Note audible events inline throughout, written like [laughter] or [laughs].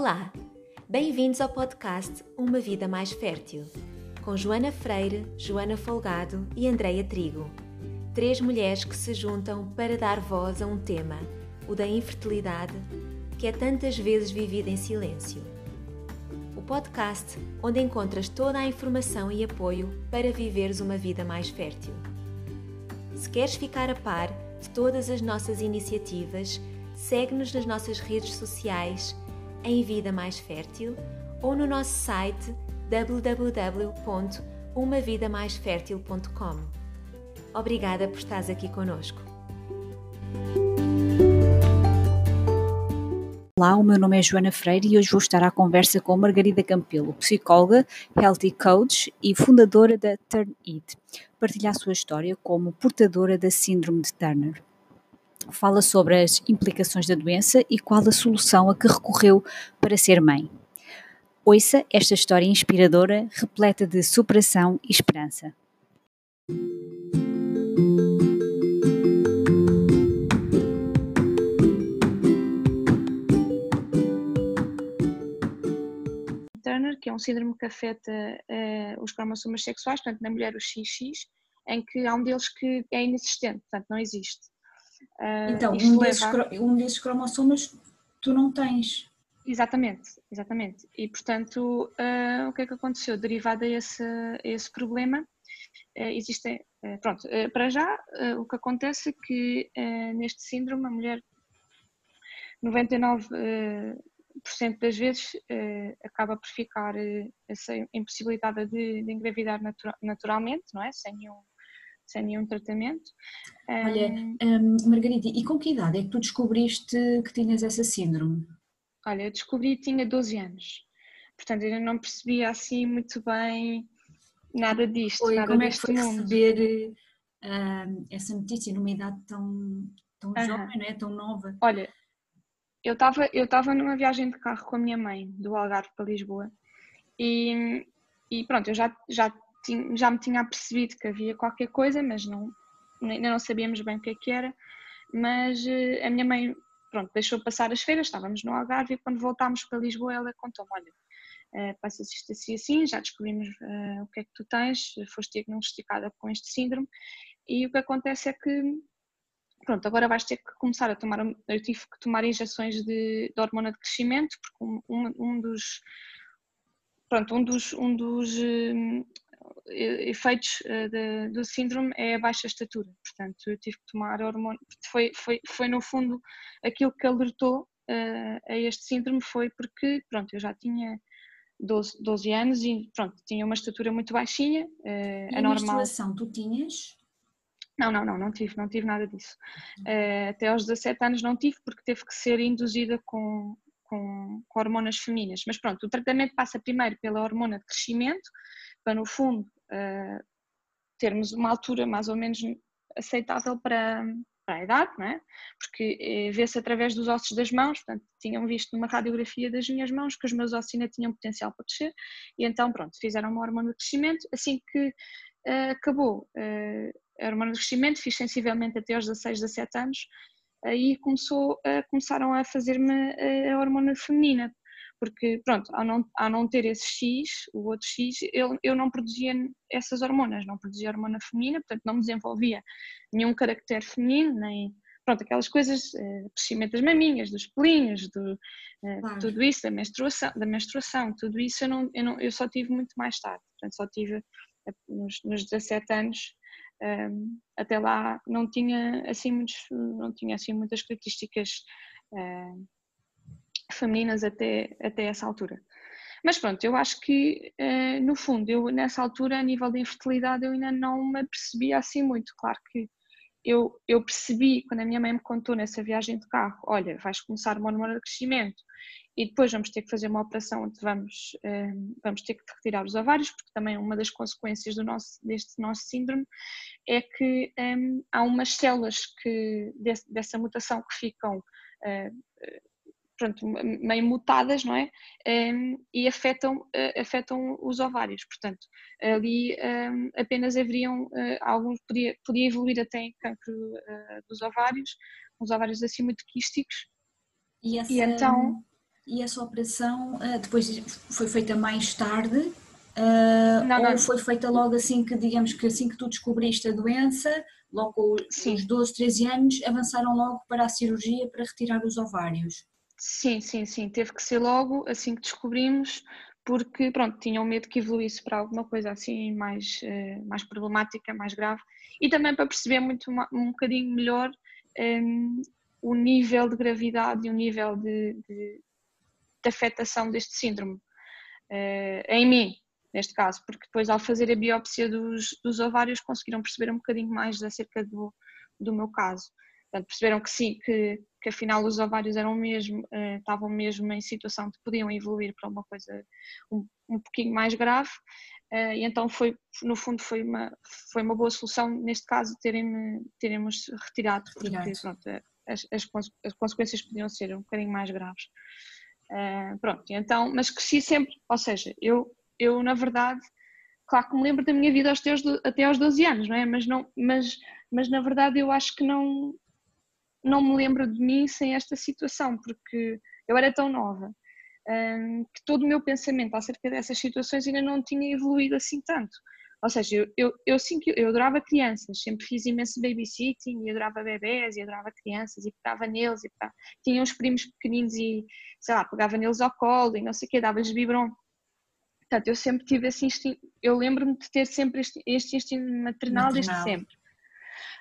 Olá, bem-vindos ao podcast Uma Vida Mais Fértil, com Joana Freire, Joana Folgado e Andreia Trigo. Três mulheres que se juntam para dar voz a um tema, o da infertilidade, que é tantas vezes vivido em silêncio. O podcast onde encontras toda a informação e apoio para viveres uma vida mais fértil. Se queres ficar a par de todas as nossas iniciativas, segue-nos nas nossas redes sociais em Vida Mais Fértil ou no nosso site www.umavidamaisfertil.com. Obrigada por estares aqui conosco. Olá, o meu nome é Joana Freire e hoje vou estar à conversa com Margarida Campelo, psicóloga, healthy coach e fundadora da Turn It, partilhar a sua história como portadora da síndrome de Turner. Fala sobre as implicações da doença e qual a solução a que recorreu para ser mãe. Ouça esta história inspiradora, repleta de superação e esperança. Turner, que é um síndrome que afeta uh, os cromossomas sexuais, portanto, na mulher o XX, em que há um deles que é inexistente, portanto, não existe. Uh, então, um desses, um desses cromossomas tu não tens. Exatamente, exatamente. E, portanto, uh, o que é que aconteceu? Derivado a esse, a esse problema, uh, existem. pronto, para já, o que acontece é que neste síndrome a mulher 99 das vezes uh, acaba por ficar uh, impossibilitada de, de engravidar natura, naturalmente, não é? Sem nenhum, sem nenhum tratamento. Olha, um, Margarida, e com que idade é que tu descobriste que tinhas essa síndrome? Olha, eu descobri que tinha 12 anos, portanto ainda não percebia assim muito bem nada disto, Oi, nada como deste é que foi mundo. receber uh, essa notícia numa idade tão, tão jovem, não é? tão nova? Olha, eu estava eu estava numa viagem de carro com a minha mãe do Algarve para Lisboa e, e pronto eu já já já me tinha percebido que havia qualquer coisa mas não ainda não sabíamos bem o que é que era. Mas uh, a minha mãe pronto deixou passar as feiras estávamos no Algarve e quando voltámos para Lisboa ela contou-me olha uh, passa-se isto assim assim já descobrimos uh, o que é que tu tens foste diagnosticada com este síndrome. E o que acontece é que pronto, agora vais ter que começar a tomar, eu tive que tomar injeções de, de hormona de crescimento, porque um, um dos, pronto, um dos, um dos efeitos uh, de, do síndrome é a baixa estatura, portanto eu tive que tomar hormona, foi, foi, foi no fundo aquilo que alertou uh, a este síndrome foi porque, pronto, eu já tinha 12, 12 anos e pronto, tinha uma estatura muito baixinha, uh, e a normal. A tu tinhas? Não, não, não, não tive, não tive nada disso. Uh, até aos 17 anos não tive porque teve que ser induzida com, com, com, hormonas femininas. Mas pronto, o tratamento passa primeiro pela hormona de crescimento, para no fundo uh, termos uma altura mais ou menos aceitável para, para a idade, não é? Porque eh, vê-se através dos ossos das mãos, portanto, tinham visto numa radiografia das minhas mãos que os meus ossos ainda tinham potencial para crescer, e então, pronto, fizeram uma hormona de crescimento. Assim que uh, acabou a hormona de crescimento, fiz sensivelmente até aos 16, 17 anos, aí começou, começaram a fazer-me a hormona feminina, porque pronto, ao não, ao não ter esse X, o outro X, eu, eu não produzia essas hormonas, não produzia hormona feminina, portanto não desenvolvia nenhum caractere feminino, nem pronto, aquelas coisas, uh, crescimento das maminhas, dos pelinhos, do, claro. tudo isso, da menstruação, da menstruação, tudo isso eu, não, eu, não, eu só tive muito mais tarde, portanto só tive nos, nos 17 anos um, até lá não tinha assim muitos, não tinha assim muitas características uh, femininas até, até essa altura. Mas pronto, eu acho que uh, no fundo, eu nessa altura, a nível de infertilidade, eu ainda não me percebia assim muito. Claro que eu, eu percebi, quando a minha mãe me contou nessa viagem de carro, olha, vais começar uma hormona de crescimento e depois vamos ter que fazer uma operação onde vamos, um, vamos ter que retirar os ovários, porque também uma das consequências do nosso, deste nosso síndrome é que um, há umas células que, dessa mutação que ficam uh, pronto, meio mutadas, não é? Um, e afetam, uh, afetam os ovários. Portanto, ali um, apenas haveriam uh, alguns, podia, podia evoluir até em cancro uh, dos ovários, uns ovários assim muito quísticos. E, essa, e então. E essa operação depois foi feita mais tarde? Não, ou não. foi feita logo assim que, digamos que assim que tu descobriste a doença, logo com os 12, 13 anos, avançaram logo para a cirurgia para retirar os ovários? Sim, sim, sim. Teve que ser logo assim que descobrimos, porque pronto, tinham medo que evoluísse para alguma coisa assim mais, uh, mais problemática, mais grave, e também para perceber muito um bocadinho melhor um, ehm, o nível de gravidade e o nível de, de, de afetação deste síndrome uh, em mim, neste caso, porque depois ao fazer a biópsia dos, dos ovários conseguiram perceber um bocadinho mais acerca do, do meu caso. Portanto, perceberam que sim, que, que afinal os ovários eram mesmo, uh, estavam mesmo em situação de podiam evoluir para uma coisa um, um pouquinho mais grave, uh, e então foi, no fundo foi uma, foi uma boa solução neste caso terem-me terem retirado, porque pronto, as, as, as, consequências podiam ser um bocadinho mais graves. Uh, pronto, então, mas cresci sempre, ou seja, eu, eu na verdade, claro que me lembro da minha vida até aos, até aos 12 anos, não é? Mas, não, mas, mas na verdade eu acho que não, não me lembro de mim sem esta situação, porque eu era tão nova um, que todo o meu pensamento acerca dessas situações ainda não tinha evoluído assim tanto. Ou seja, eu, eu, eu, sim, eu adorava crianças, sempre fiz imenso babysitting e adorava bebés e adorava crianças e pegava neles e pegava, tinha uns primos pequeninos e, sei lá, pegava neles ao colo e não sei o quê, dava-lhes biberon. Portanto, eu sempre tive esse instinto, eu lembro-me de ter sempre este, este instinto maternal, maternal desde sempre.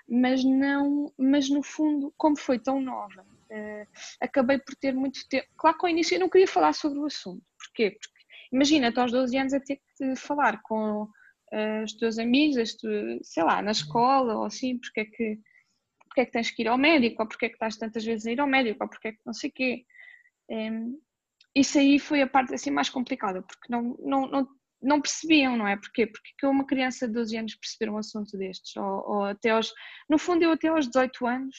Mas não, mas no fundo, como foi tão nova, uh, acabei por ter muito tempo. Claro que ao início eu não queria falar sobre o assunto. Porquê? Porque imagina, aos 12 anos a ter que falar com uh, os teus amigos, as tu, sei lá, na escola ou assim, porque é que porque é que tens que ir ao médico, ou porque é que estás tantas vezes a ir ao médico, ou porque é que não sei o quê. Um, isso aí foi a parte assim mais complicada, porque não, não, não, não percebiam, não é? Porquê? Porque que uma criança de 12 anos perceber um assunto destes, ou, ou até aos, no fundo eu até aos 18 anos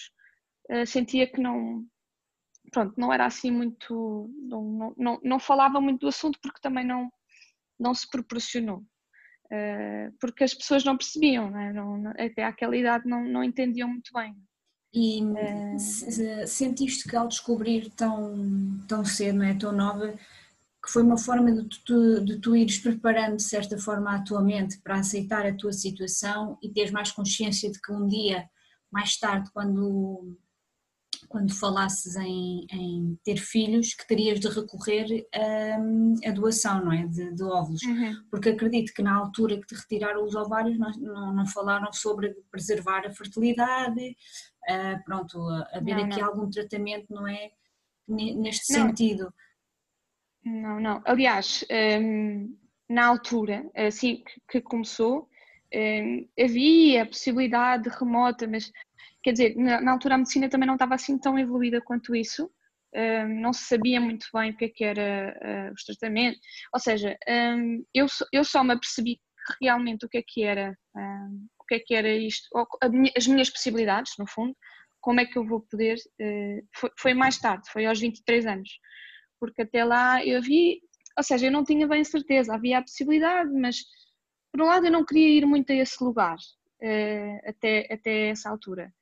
uh, sentia que não, pronto, não era assim muito, não, não, não, falava muito do assunto porque também não, não se proporcionou. Uh, porque as pessoas não percebiam, não é? não, até àquela idade não, não entendiam muito bem. E uh, sentiste que ao descobrir tão, tão cedo, não é? tão nova, que foi uma forma de tu, de tu ires preparando de certa forma a tua mente para aceitar a tua situação e teres mais consciência de que um dia, mais tarde, quando quando falasses em, em, ter filhos, que terias de recorrer a doação, não é? De, de óvulos. Uhum. Porque acredito que na altura que te retiraram os ovários não, não, não falaram sobre preservar a fertilidade, uh, pronto, haver não, aqui algum tratamento, não é? Neste sentido. Não, não. Aliás, um, na altura, assim que, começou, um, havia a possibilidade remota, mas quer dizer, na, na, altura a medicina também não estava assim tão evoluída quanto isso, um, não se sabia muito bem o que é que era uh, os tratamentos, ou seja, um, eu, eu só me apercebi realmente o que é que era, um, o que é que era isto, as minhas possibilidades, no fundo, como é que eu vou poder, uh, foi, foi, mais tarde, foi aos 23 anos, porque até lá eu vi, ou seja, eu não tinha bem certeza, havia a possibilidade, mas por um lado eu não queria ir muito a esse lugar, uh, até, até essa altura.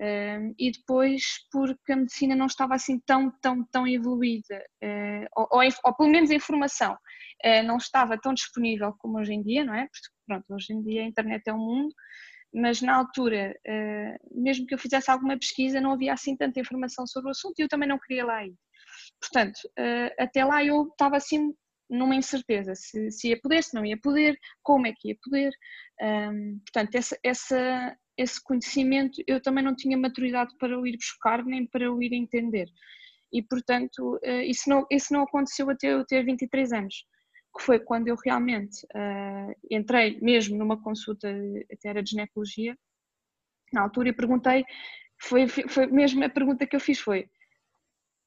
Um, e depois porque a medicina não estava assim tão, tão, tão evoluída, uh, ou, ou, ou, pelo menos a informação uh, não estava tão disponível como hoje em dia, não é? Porque pronto, hoje em dia a internet é um mundo, mas na altura, uh, mesmo que eu fizesse alguma pesquisa, não havia assim tanta informação sobre o assunto e eu também não queria lá ir. Portanto, até lá eu estava assim numa incerteza se, se ia poder, se não ia poder, como é que ia poder. Um, portanto, essa, essa, esse conhecimento eu também não tinha maturidade para o ir buscar nem para o ir entender. E, portanto, eh, isso não, isso não aconteceu até eu ter 23 anos, que foi quando eu realmente uh, entrei mesmo numa consulta, até era de ginecologia, na altura, e perguntei, foi, foi mesmo a pergunta que eu fiz foi,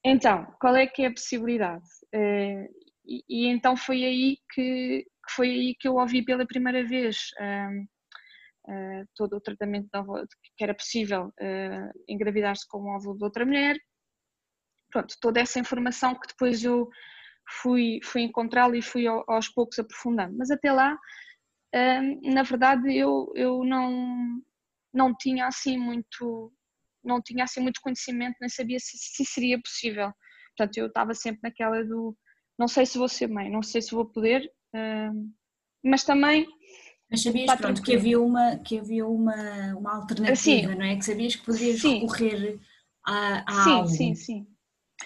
então, qual é que é a possibilidade? Uh, e, e, então foi aí que, que, foi aí que eu ouvi pela primeira vez uh, uh, todo o tratamento que era possível uh, engravidar-se com o óvulo de outra mulher. Pronto, toda essa informação que depois eu fui, fui encontrá-la e fui aos poucos aprofundando. Mas até lá, uh, na verdade, eu, eu não, não tinha assim muito não tinha assim muito conhecimento, nem sabia se, se seria possível. Portanto, eu estava sempre naquela do não sei se vou ser mãe, não sei se vou poder, mas também. Mas sabias pronto, que havia uma, que havia uma, uma alternativa, sim. não é? Que sabias que podias sim. recorrer a, a sim, algo. Sim, sim,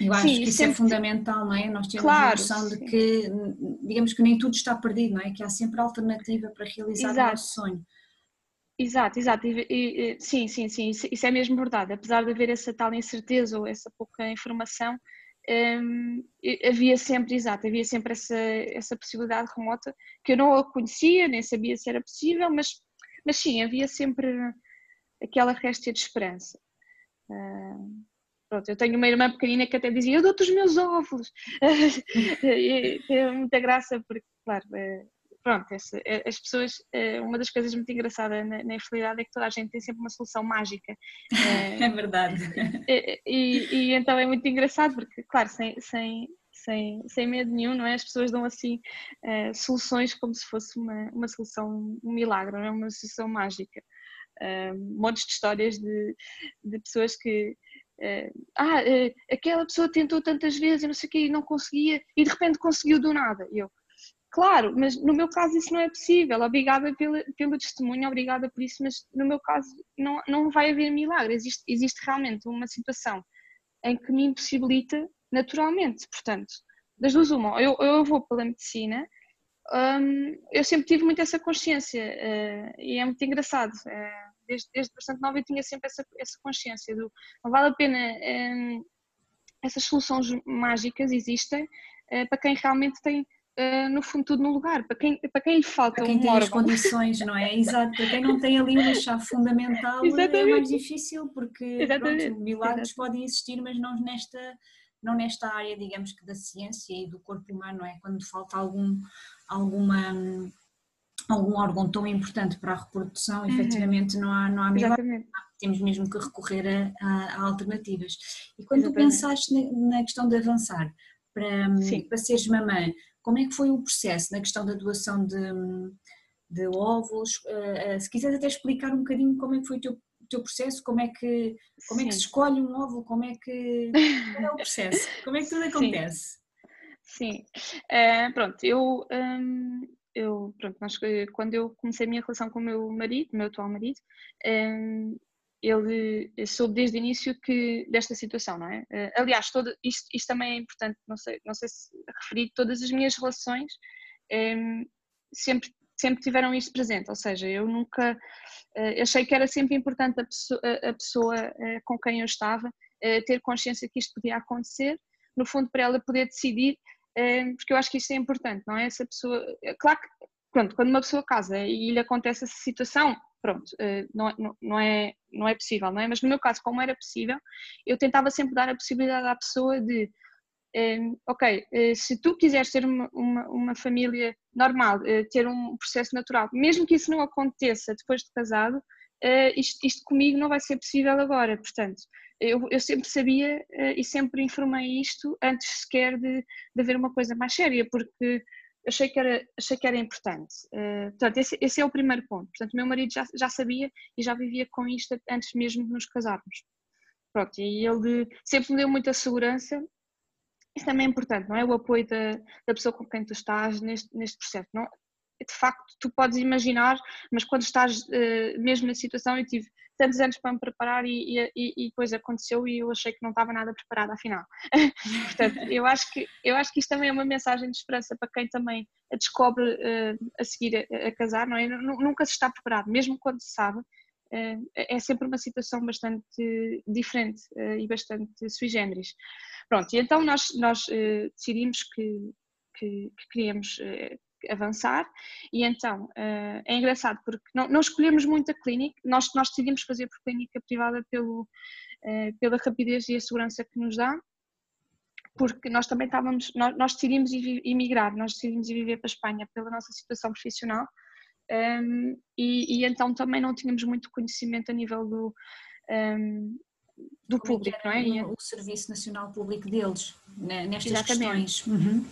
Eu acho sim, que isso é fundamental, não é? Nós temos claro, a noção de que, digamos que nem tudo está perdido, não é? Que há sempre alternativa para realizar Exato. o nosso sonho. Exato, exato. E, e, sim, sim, sim, isso é mesmo verdade. Apesar de haver essa tal incerteza ou essa pouca informação, um, havia sempre, exato, havia sempre essa, essa possibilidade remota que eu não a conhecia, nem sabia se era possível, mas, mas sim, havia sempre aquela réstia de esperança. Uh, pronto, eu tenho uma irmã pequenina que até dizia, eu dou-te os meus óvulos. [laughs] e, é muita graça porque, claro, é, pronto, é, as pessoas, é, uma das coisas muito engraçadas na, na infidelidade é que toda a gente tem sempre uma solução mágica. [laughs] É verdade. E, e, e, então é muito engraçado porque, claro, sem, sem, sem, sem medo nenhum, não é? As pessoas dão assim uh, soluções como se fosse uma, uma solução, um milagre, não é? Uma solução mágica. Uh, montes de histórias de, de pessoas que uh, ah, aquela pessoa tentou tantas vezes e não sei o quê e não conseguia e de repente conseguiu do nada. E eu, Claro, mas no meu caso isso não é possível. Obrigada pelo, pelo testemunho, obrigada por isso, mas no meu caso não, não vai haver milagre. Existe, existe realmente uma situação em que me impossibilita naturalmente. Portanto, das duas, uma, eu, eu vou pela medicina, hum, eu sempre tive muito essa consciência uh, e é muito engraçado. Uh, desde, desde bastante nova eu tinha sempre essa, essa consciência do não vale a pena. Um, essas soluções mágicas existem uh, para quem realmente tem uh, no fundo tudo no lugar, para quem, para quem lhe falta para quem um tem órgão. as condições, não é? Exato, para quem não tem ali uma chave fundamental é Exatamente. é mais difícil porque pronto, milagres podem existir, mas não nesta, não nesta área, digamos que da ciência e do corpo humano, não é? Quando falta algum, alguma algum órgão tão importante para a reprodução, uhum. efetivamente não há, não há milagre, temos mesmo que recorrer a, a, a alternativas. E quando Exatamente. tu pensaste na, na, questão de avançar para, para seres mamã, como é que foi o processo na questão da doação de, de óvulos? Uh, uh, se quiseres até explicar um bocadinho como é que foi o teu, o teu processo, como é, que, como é que se escolhe um óvulo, como é que é o processo, [laughs] como é que tudo acontece? Sim, Sim. Uh, pronto, eu, um, eu pronto, nós, quando eu comecei a minha relação com o meu marido, meu atual marido, um, ele soube desde o início que desta situação, não é? Eh, aliás, todo, isto, isto também é importante, não sei, não sei se referi, todas as minhas relações um, ehm, sempre, sempre tiveram isto presente, ou seja, eu nunca, uh, achei que era sempre importante a pessoa, a pessoa uh, com quem eu estava uh, ter consciência que isto podia acontecer, no fundo para ela poder decidir, ehm, porque eu acho que isto é importante, não é? Essa pessoa, claro que, pronto, quando uma pessoa casa e lhe acontece essa situação, pronto, eh, não, não, é, não é possível, não é? Mas no meu caso, como era possível, eu tentava sempre dar a possibilidade à pessoa de, eh, ok, eh, se tu quiseres ter uma, uma, uma, família normal, ter um processo natural, mesmo que isso não aconteça depois de casado, isto, isto comigo não vai ser possível agora, portanto, eu, eu, sempre sabia e sempre informei isto antes sequer de, de haver uma coisa mais séria, porque achei que era, achei que era importante. Uh, portanto, esse, esse, é o primeiro ponto. Portanto, o meu marido já, já sabia e já vivia com isto antes mesmo de nos casarmos. Pronto, e ele sempre me deu muita segurança. Isso também é importante, não é? O apoio da, da pessoa com quem tu estás neste, neste processo. Não, de facto, tu podes imaginar, mas quando estás uh, mesmo na situação, eu tive tantos anos para me preparar e, e, e, depois aconteceu e eu achei que não estava nada preparada afinal. [laughs] Portanto, eu acho, que, eu acho que isto também é uma mensagem de esperança para quem também a descobre uh, a seguir a, a, casar, não é? Nunca se está preparado, mesmo quando se sabe, uh, é sempre uma situação bastante diferente uh, e bastante sui generis. Pronto, e então nós, nós decidimos que, que, que queríamos avançar e então uh, é engraçado porque não, não, escolhemos muito a clínica, nós, nós decidimos fazer por clínica privada pelo, uh, pela rapidez e a segurança que nos dá, porque nós também estávamos, nós, nós decidimos emigrar, nós decidimos ir viver para a Espanha pela nossa situação profissional um, ehm, e, e, então também não tínhamos muito conhecimento a nível do, um, ehm, do Como é público, não é? O Serviço Nacional Público deles, né, nestas Exatamente. questões. Uhum.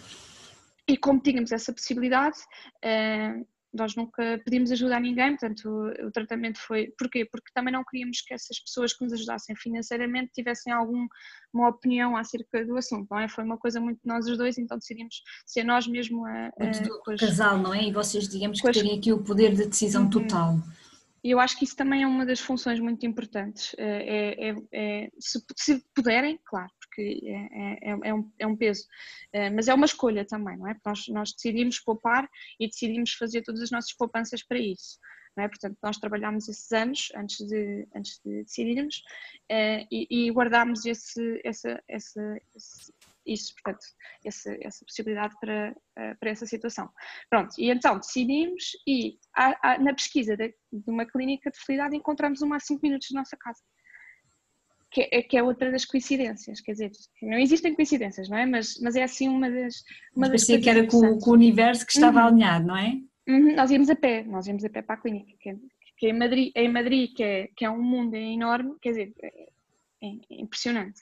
E como tínhamos essa possibilidade, uh, nós nunca pedimos ajuda a ninguém, portanto o, tratamento foi. Porquê? Porque também não queríamos que essas pessoas que nos ajudassem financeiramente tivessem alguma opinião acerca do assunto, não é? Foi uma coisa muito nós os dois, então decidimos ser nós mesmo a. a casal, não é? E vocês, digamos que terem aqui o poder de decisão uhum. total. E eu acho que isso também é uma das funções muito importantes. É, é, é, se, se, puderem, claro, porque é, é, é, um, é um peso, eh, mas é uma escolha também, não é? Nós, nós decidimos poupar e decidimos fazer todas as nossas poupanças para isso. É? Portanto, nós trabalhámos esses anos antes de, antes de decidirmos uh, e, e, guardámos esse, essa, essa, esse, isso, portanto, essa, essa possibilidade para, uh, para essa situação. Pronto, e então decidimos e na pesquisa de, de, uma clínica de fertilidade encontramos uma a 5 minutos da nossa casa que é, que é outra das coincidências, quer dizer, não existem coincidências, não é? Mas, mas é assim uma das. Uma mas parecia que era com, com, o universo que estava uhum. alinhado, não é? Uhum. Nós íamos a pé, nós íamos a pé para a clínica, que é, que é em Madrid, em Madrid que, é, que é um mundo enorme, quer dizer, é, é impressionante.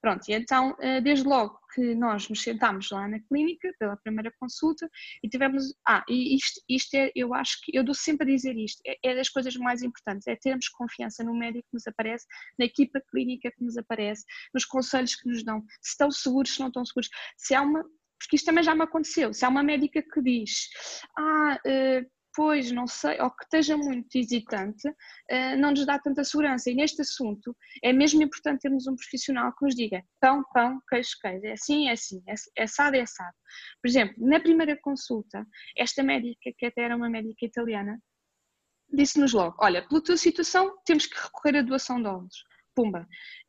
Pronto, e então, eh, desde logo que nós nos sentámos lá na clínica, pela primeira consulta, e tivemos. Ah, e isto, isto é, eu acho que, eu dou sempre a dizer isto, é, é das coisas mais importantes, é termos confiança no médico que nos aparece, na equipa clínica que nos aparece, nos conselhos que nos dão, se estão seguros, se não estão seguros. Se há uma. Porque isto também já me aconteceu, se há uma médica que diz, ah, uh, pois não sei, ou que esteja muito hesitante, uh, não nos dá tanta segurança. E neste assunto é mesmo importante termos um profissional que nos diga pão, pão, queijo, queijo. É assim, é assim, é, é assado, é assado. Por exemplo, na primeira consulta, esta médica, que até era uma médica italiana, disse-nos logo: Olha, pela tua situação, temos que recorrer à doação de ovos. Pumba.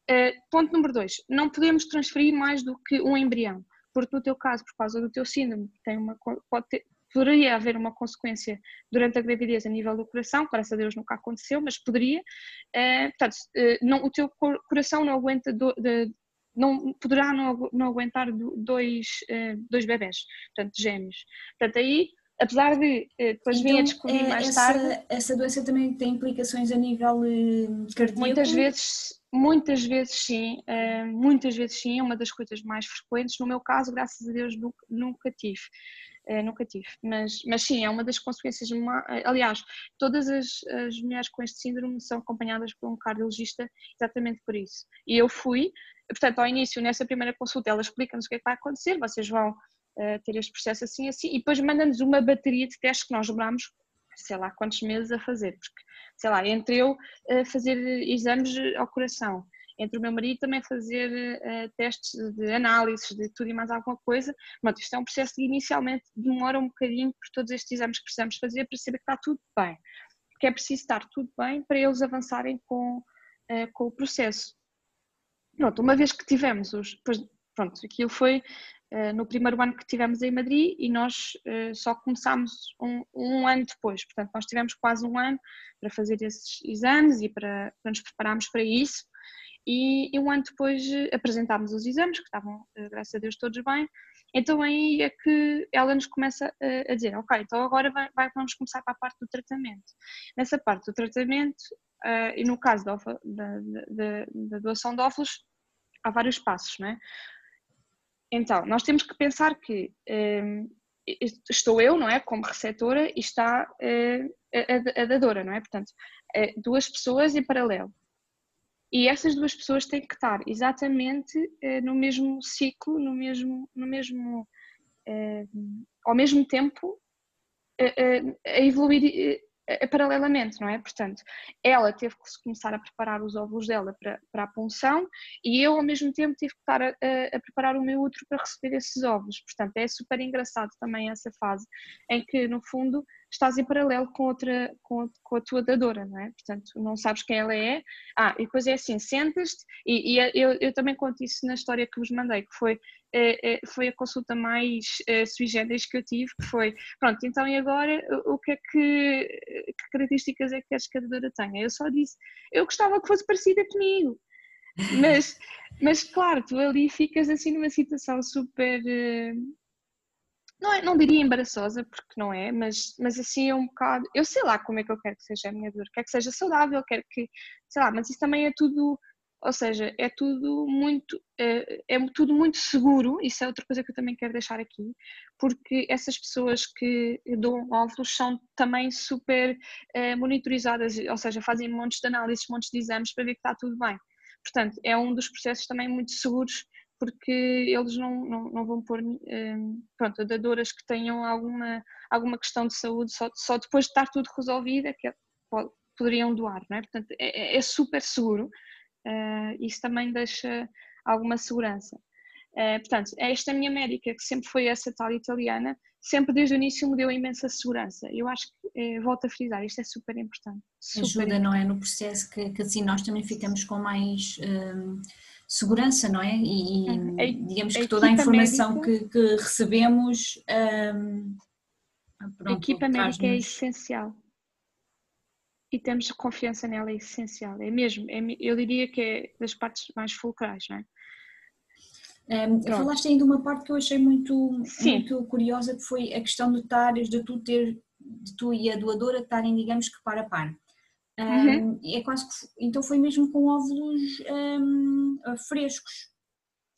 Uh, ponto número dois: não podemos transferir mais do que um embrião porque no teu caso, por causa do teu síndrome, tem uma, pode ter, poderia haver uma consequência durante a gravidez a nível do coração, graças a Deus nunca aconteceu, mas poderia. Uh, portanto, uh, não, o teu coração não aguenta, do, de, não, poderá não, não aguentar dois, uh, dois bebés, portanto, gêmeos. Portanto, aí apesar de depois então, vir a descobrir mais essa, tarde. Essa doença também tem implicações a nível cardíaco? Muitas vezes, muitas vezes sim, muitas vezes sim, é uma das coisas mais frequentes. No meu caso, graças a Deus, nunca, nunca tive. Uh, nunca tive, mas, mas sim, é uma das consequências. Aliás, todas as, as mulheres com este síndrome são acompanhadas por um cardiologista exatamente por isso. E eu fui, portanto, ao início, nessa primeira consulta, ela explica-nos o que é que vai acontecer, vocês vão uh, ter este processo assim, assim, e depois manda-nos uma bateria de testes que nós demorámos, sei lá quantos meses a fazer, porque, sei lá, entre eu uh, fazer exames ao coração, entre o meu marido também fazer uh, testes de análise de tudo e mais alguma coisa. Pronto, isto é um processo que inicialmente demora um bocadinho por todos estes exames que precisamos fazer para saber que está tudo bem. Porque é preciso estar tudo bem para eles avançarem com, uh, com o processo. Pronto, uma vez que tivemos os. Pronto, aquilo foi uh, no primeiro ano que tivemos em Madrid e nós só começámos um, um, ano depois. Portanto, nós tivemos quase um ano para fazer esses exames e para, para nos prepararmos para isso. E, e um ano depois eh, apresentámos os exames, que estavam, eh, graças a Deus, todos bem. Então aí é que ela nos começa a, a dizer: Ok, então agora vai, vai, vamos começar para a parte do tratamento. Nessa parte do tratamento, uh, e no caso da, da, da, da doação de óvulos, há vários passos, não é? Então, nós temos que pensar que um, estou eu, não é, como receptora, e está uh, a, a, a, dadora, não é? Portanto, uh, duas pessoas em paralelo. E essas duas pessoas têm que estar exatamente uh, no mesmo ciclo, no mesmo, no mesmo uh, ao mesmo tempo uh, a evoluir paralelamente, não é? Portanto, ela teve que começar a preparar os óvulos dela para, para a punção e eu, ao mesmo tempo, tive que estar a, a, preparar o meu útero para receber esses óvulos. Portanto, é super engraçado também essa fase em que, no fundo, estás em paralelo com outra, com, com a tua dadora, não é? Portanto, não sabes quem ela é. Ah, e depois é assim, sentas-te, e, e, eu, eu também conto isso na história que vos mandei, que foi, foi a consulta mais é, sui generis que eu tive, que foi, pronto, então e agora, o, que é que, que características é que queres que a dadora tenha? Eu só disse, eu gostava que fosse parecida comigo. Mas, [laughs] mas claro, tu ali ficas assim numa situação super não, é, não diria embaraçosa, porque não é, mas, mas assim é um bocado. Eu sei lá como é que eu quero que seja a minha dor, quero que seja saudável, quero que. sei lá, mas isso também é tudo ou seja, é tudo muito, é, é, tudo muito seguro, isso é outra coisa que eu também quero deixar aqui, porque essas pessoas que dão óvulos são também super é, monitorizadas, ou seja, fazem montes de análises, montes de exames para ver que está tudo bem. Portanto, é um dos processos também muito seguros, porque eles não, não, não vão pôr é, pronto, dadoras que tenham alguma, alguma questão de saúde só, só depois de estar tudo resolvido é que poderiam doar, não é? Portanto, é, é super seguro isso também deixa alguma segurança. Uh, portanto, esta minha médica, que sempre foi essa tal italiana, sempre desde o início me deu imensa segurança. Eu acho que, uh, volto a frisar, isto é super importante. Super Ajuda, importante. não é? No processo que, que, assim nós também ficamos com mais um, segurança, não é? E, e digamos que a toda a informação médica, que, que, recebemos. Um, pronto, a equipa médica é essencial e temos confiança nela é essencial. É mesmo, é, eu diria que é das partes mais fulcrais, não é? Um, falaste ainda uma parte que eu achei muito, muito curiosa, que foi a questão de estares, de tu ter, de tu e a doadora estarem, digamos que par a par. Um, uhum. É quase que, então foi mesmo com óvulos um, frescos.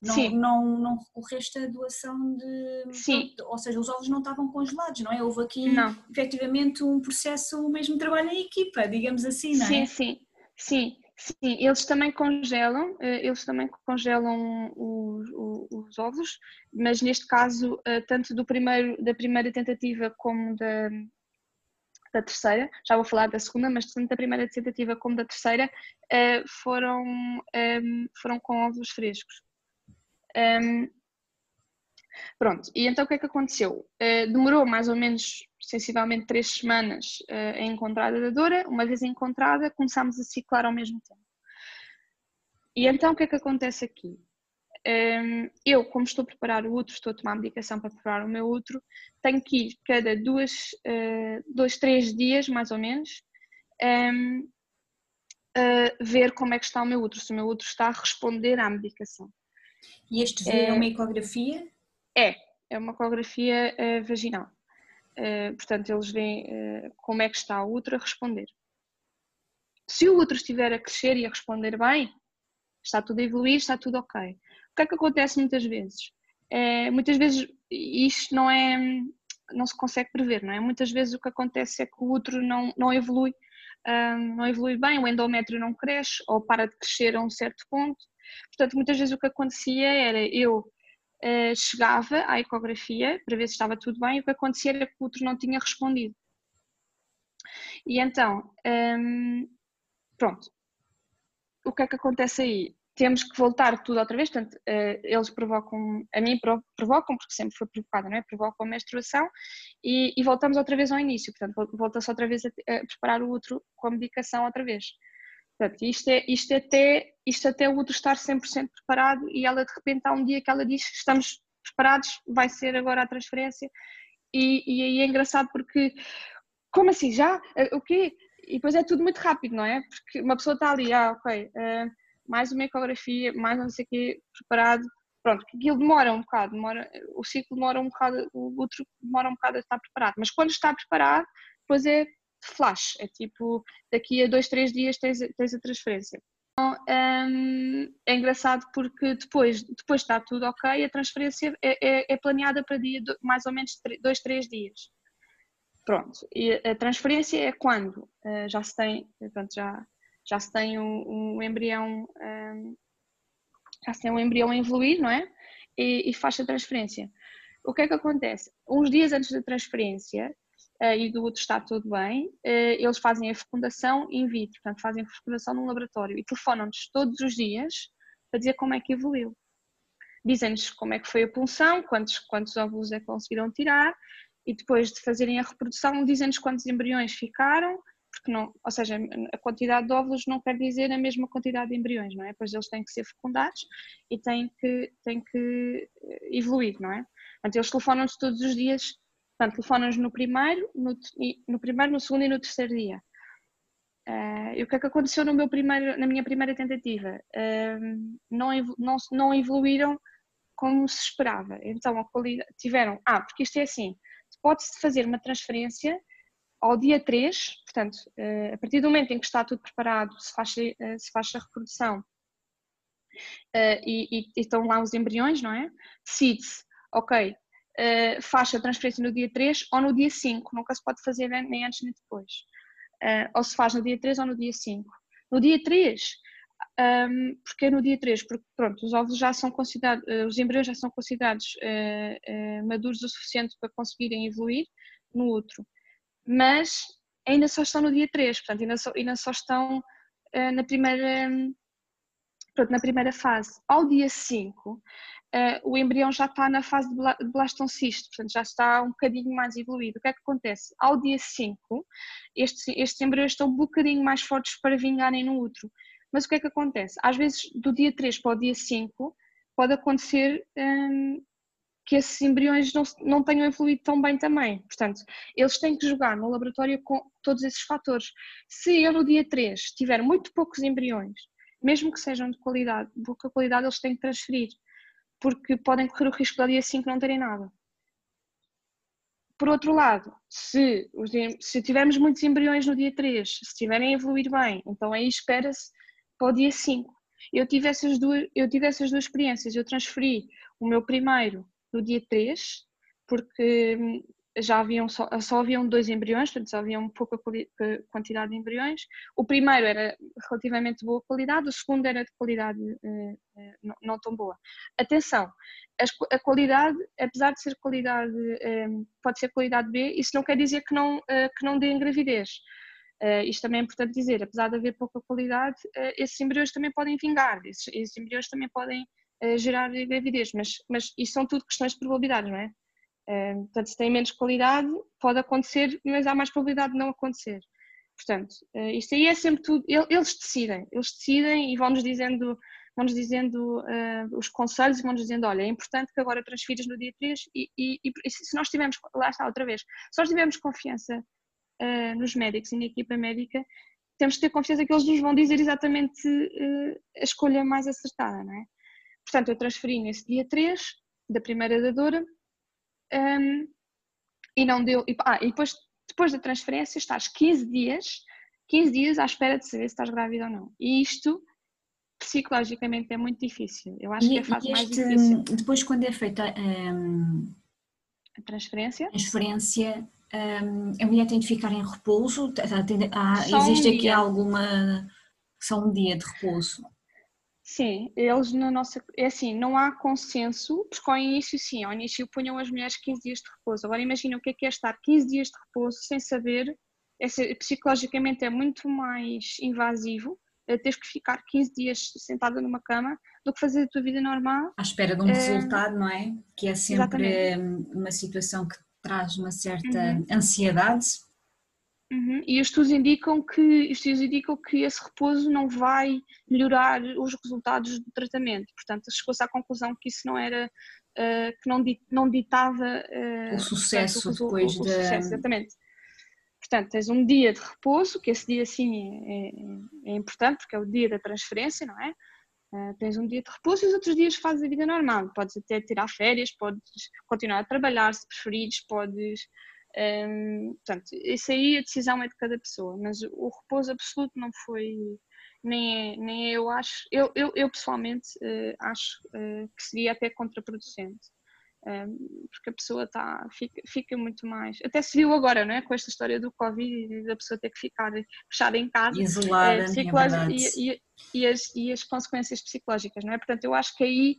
Não, Sim. não, não recorreste à doação de. Sim. Ou seja, os ovos não estavam congelados, não é? Houve aqui não. efetivamente um processo, o mesmo trabalho em equipa, digamos assim, não é? Sim, sim, sim. Sim, eles também congelam, eh, eles também congelam os, os, os ovos, mas neste caso, eh, tanto do primeiro, da primeira tentativa como da, da terceira, já vou falar da segunda, mas tanto da primeira tentativa como da terceira, eh, foram, foram com ovos frescos. Um, pronto, e então o que é que aconteceu? Uh, demorou mais ou menos sensivelmente três semanas uh, a encontrar a dadora. Uma vez encontrada, começámos a ciclar ao mesmo tempo. E então o que é que acontece aqui? Um, eu, como estou a preparar o útero, estou a tomar medicação para preparar o meu útero, tenho que ir cada duas, uh, dois, três dias, mais ou menos, um, uh, ver como é que está o meu útero, se o meu útero está a responder à medicação. E este é, é uma ecografia? É, é uma ecografia uh, vaginal. Uh, portanto, eles veem uh, como é que está o útero a responder. Se o útero estiver a crescer e a responder bem, está tudo a evoluir, está tudo ok. O que é que acontece muitas vezes? muitas vezes isto não é não se consegue prever, não é? Muitas vezes o que acontece é que o útero não, não evolui, não evolui bem, o endométrio não cresce ou para de crescer a um certo ponto Portanto, muitas vezes o que acontecia era eu uh, chegava à ecografia para ver se estava tudo bem e o que acontecia era que o útero não tinha respondido. E então, um, pronto, o que é que acontece aí? Temos que voltar tudo outra vez, portanto, uh, eles provocam, a mim provocam, porque sempre foi provocada, não é? Provocam a menstruação e, e voltamos outra vez ao início, portanto, volta-se outra vez a, a preparar o útero com a medicação outra vez. Portanto, isto, é, isto, até, isto até o outro estar 100% preparado e ela de repente há um dia que ela diz estamos preparados, vai ser agora a transferência e, e aí é engraçado porque como assim já? Eh, o quê? E depois é tudo muito rápido, não é? Porque uma pessoa está ali, ah ok, uh, mais uma ecografia, mais não sei o quê, preparado, pronto, aquilo demora um bocado, demora, o ciclo demora um bocado, o outro demora um bocado a estar preparado, mas quando está preparado, depois é flash, é tipo daqui a dois, três dias tens, tens a transferência. Então, um, é engraçado porque depois, depois está tudo ok, a transferência é, é, é planeada para dia mais ou menos dois, três dias. Pronto, e a transferência é quando uh, já se tem, pronto, já, já se tem um, um embrião, um, já se tem um embrião a evoluir, não é? E, e faz a transferência. O que é que acontece? Uns dias antes da transferência, e do outro está tudo bem, uh, eles fazem a fecundação in vitro, portanto fazem a fecundação num laboratório e telefonam-nos todos os dias para dizer como é que evoluiu. Dizem-nos como é que foi a punção, quantos, quantos óvulos é que conseguiram tirar e depois de fazerem a reprodução dizem-nos quantos embriões ficaram, porque não, ou seja, a quantidade de óvulos não quer dizer a mesma quantidade de embriões, não é? Pois eles têm que ser fecundados e têm que, têm que eh, evoluir, não é? Portanto, eles telefonam-nos todos os dias Portanto, telefonas no primeiro, no, no, primeiro, no segundo e no terceiro dia. Uh, e o que é que aconteceu no meu primeiro, na minha primeira tentativa? Uh, não, não, não evoluíram como se esperava. Então, tiveram. Ah, porque isto é assim: pode-se fazer uma transferência ao dia 3, portanto, uh, a partir do momento em que está tudo preparado, se faz, se faz a reprodução e, e, e, estão lá os embriões, não é? Decide-se, ok, uh, faz a transferência no dia 3 ou no dia 5, nunca se pode fazer nem antes nem depois. Uh, ou se faz no dia 3 ou no dia 5. No dia 3, um, porque é no dia 3, porque pronto, os ovos já são considerados, os embriões já são considerados maduros o suficiente para conseguirem evoluir no útero, mas ainda só estão no dia 3, portanto ainda só, ainda só estão na primeira Pronto, na primeira fase. Ao dia 5, uh, eh, o embrião já está na fase de blastoncisto, portanto já está um bocadinho mais evoluído. O que é que acontece? Ao dia 5, estes, estes embriões estão um bocadinho mais fortes para vingarem no útero. Mas o que é que acontece? Às vezes, do dia 3 para o dia 5, pode acontecer um, que esses embriões não, não tenham evoluído tão bem também. Portanto, eles têm que jogar no laboratório com todos esses fatores. Se eu no dia 3 tiver muito poucos embriões mesmo que sejam de qualidade, de pouca qualidade, eles têm que transferir, porque podem correr o risco de dia 5 não terem nada. Por outro lado, se, se tivermos muitos embriões no dia 3, se estiverem a evoluir bem, então aí espera-se para o dia 5. Eu tive, essas duas, eu tive essas duas experiências, eu transferi o meu primeiro no dia 3, porque hum, já haviam só, só haviam dois embriões, portanto só havia pouca quantidade de embriões. O primeiro era relativamente boa qualidade, o segundo era de qualidade eh, eh, não, não, tão boa. Atenção, a, qualidade, apesar de ser qualidade, eh, pode ser qualidade B, isso não quer dizer que não, que não dê gravidez. isto também é importante dizer, apesar de haver pouca qualidade, esses embriões também podem vingar, esses, esses embriões também podem gerar gravidez, mas, mas isso são tudo questões de probabilidades, não é? Portanto, se tem menos qualidade, pode acontecer, mas há mais probabilidade de não acontecer. Portanto, uh, isto aí é sempre tudo, eles decidem, eles decidem e vão-nos dizendo, vão -nos dizendo uh, os conselhos e vão-nos dizendo, olha, é importante que agora transfiras no dia 3 e, e, e, se nós tivermos, lá está outra vez, se nós tivermos confiança uh, nos médicos e na equipa médica, temos que ter confiança que eles nos vão dizer exatamente a escolha mais acertada, não é? Portanto, eu transferi nesse dia 3 da primeira dadora um, e não deu. E, ah, e depois, depois da transferência estás 15 dias, 15 dias à espera de saber se estás grávida ou não. E isto psicologicamente é muito difícil. Eu acho e, que é a fase mais difícil. Depois, quando é feita um, a transferência, transferência um, a mulher tem de ficar em repouso? Há, existe um aqui alguma. Só um dia de repouso? Sim, eles na nossa. É assim, não há consenso, porque ao início, sim, ao início punham as mulheres 15 dias de repouso. Agora imagina o que é que é estar 15 dias de repouso sem saber. É, psicologicamente é muito mais invasivo é, teres que ficar 15 dias sentada numa cama do que fazer a tua vida normal. À espera de um é... resultado, não é? Que é sempre Exatamente. uma situação que traz uma certa uhum. ansiedade Uhum. E os estudos indicam que estudos indicam que esse repouso não vai melhorar os resultados do tratamento. Portanto, chegou-se à conclusão que isso não era uh, que não, não ditava uh, o sucesso portanto, o, depois o, o, sucesso, exatamente. Portanto, tens um dia de repouso, que esse dia sim é, é, é importante, porque é o dia da transferência, não é? Uh, tens um dia de repouso e os outros dias fazes a vida normal. Podes até tirar férias, podes continuar a trabalhar se preferires, podes um, portanto, isso aí a decisão é de cada pessoa, mas o repouso absoluto não foi, nem, é, nem é, eu acho, eu, eu, eu pessoalmente uh, acho uh, que seria até contraproducente, um, porque a pessoa tá, fica, fica muito mais, até se viu agora, não é? Com esta história do Covid e da pessoa ter que ficar fechada em casa, isolada, uh, e, e, e, as, e as consequências psicológicas, não é? Portanto, eu acho que aí,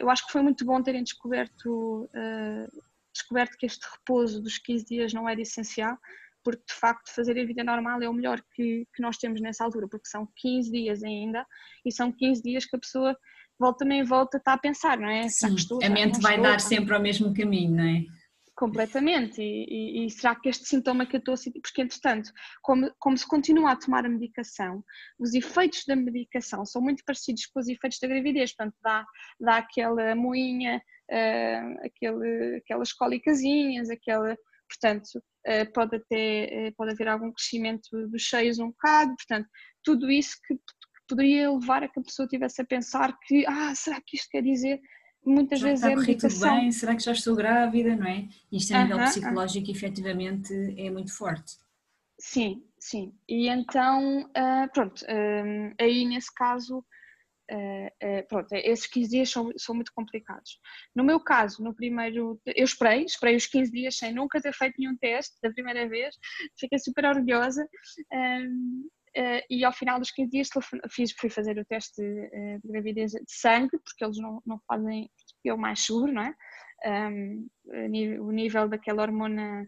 eu acho que foi muito bom terem descoberto descoberto que este repouso dos 15 dias não era essencial, porque de facto fazer a vida normal é o melhor que, que nós temos nessa altura, porque são 15 dias ainda e são 15 dias que a pessoa volta nem volta está a pensar, não é? Sim, estou, a mente vai estou, dar sempre ao mesmo caminho, não é? Completamente, e, e, e, será que este sintoma que eu estou a sentir, porque entretanto, como, como se continua a tomar a medicação, os efeitos da medicação são muito parecidos com os efeitos da gravidez, portanto dá, dá aquela moinha, uh, aquele, aquelas cólicasinhas, aquela, portanto, uh, pode até, uh, pode haver algum crescimento dos cheios um bocado, portanto, tudo isso que, que poderia levar a que a pessoa tivesse a pensar que, ah, será que isto quer dizer muitas já vezes está é a medicação. Tudo bem, será que já estou grávida, não é? Isto a nível uh -huh, psicológico uh -huh. efetivamente é muito forte. Sim, sim. E então, uh, pronto, aí nesse caso Uh, uh, pronto, esses 15 dias são, são muito complicados. No meu caso, no primeiro, eu esperei, esperei os 15 dias sem nunca ter feito nenhum teste da primeira vez, fiquei super orgulhosa. Uh, e ao final dos 15 dias fiz, fui fazer o teste de, de gravidez de sangue, porque eles não, não fazem, é o mais seguro, não é? Um, o nível daquela hormona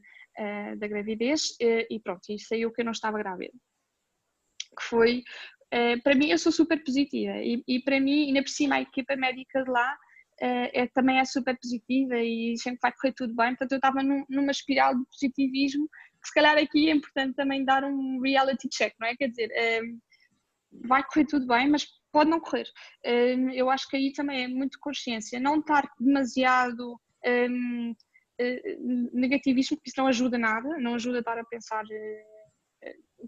da gravidez, e pronto, e saiu que eu não estava grávida que foi, uh, para mim eu sou super positiva e, e, para mim, ainda por cima a equipa médica de lá uh, é, também é super positiva e sempre vai correr tudo bem, portanto eu estava num, numa espiral de positivismo que se calhar aqui é importante também dar um reality check, não é? Quer dizer, uh, vai correr tudo bem, mas pode não correr. eu acho que aí também é muito consciência, não estar demasiado um, negativismo, porque isso não ajuda nada, não ajuda a estar a pensar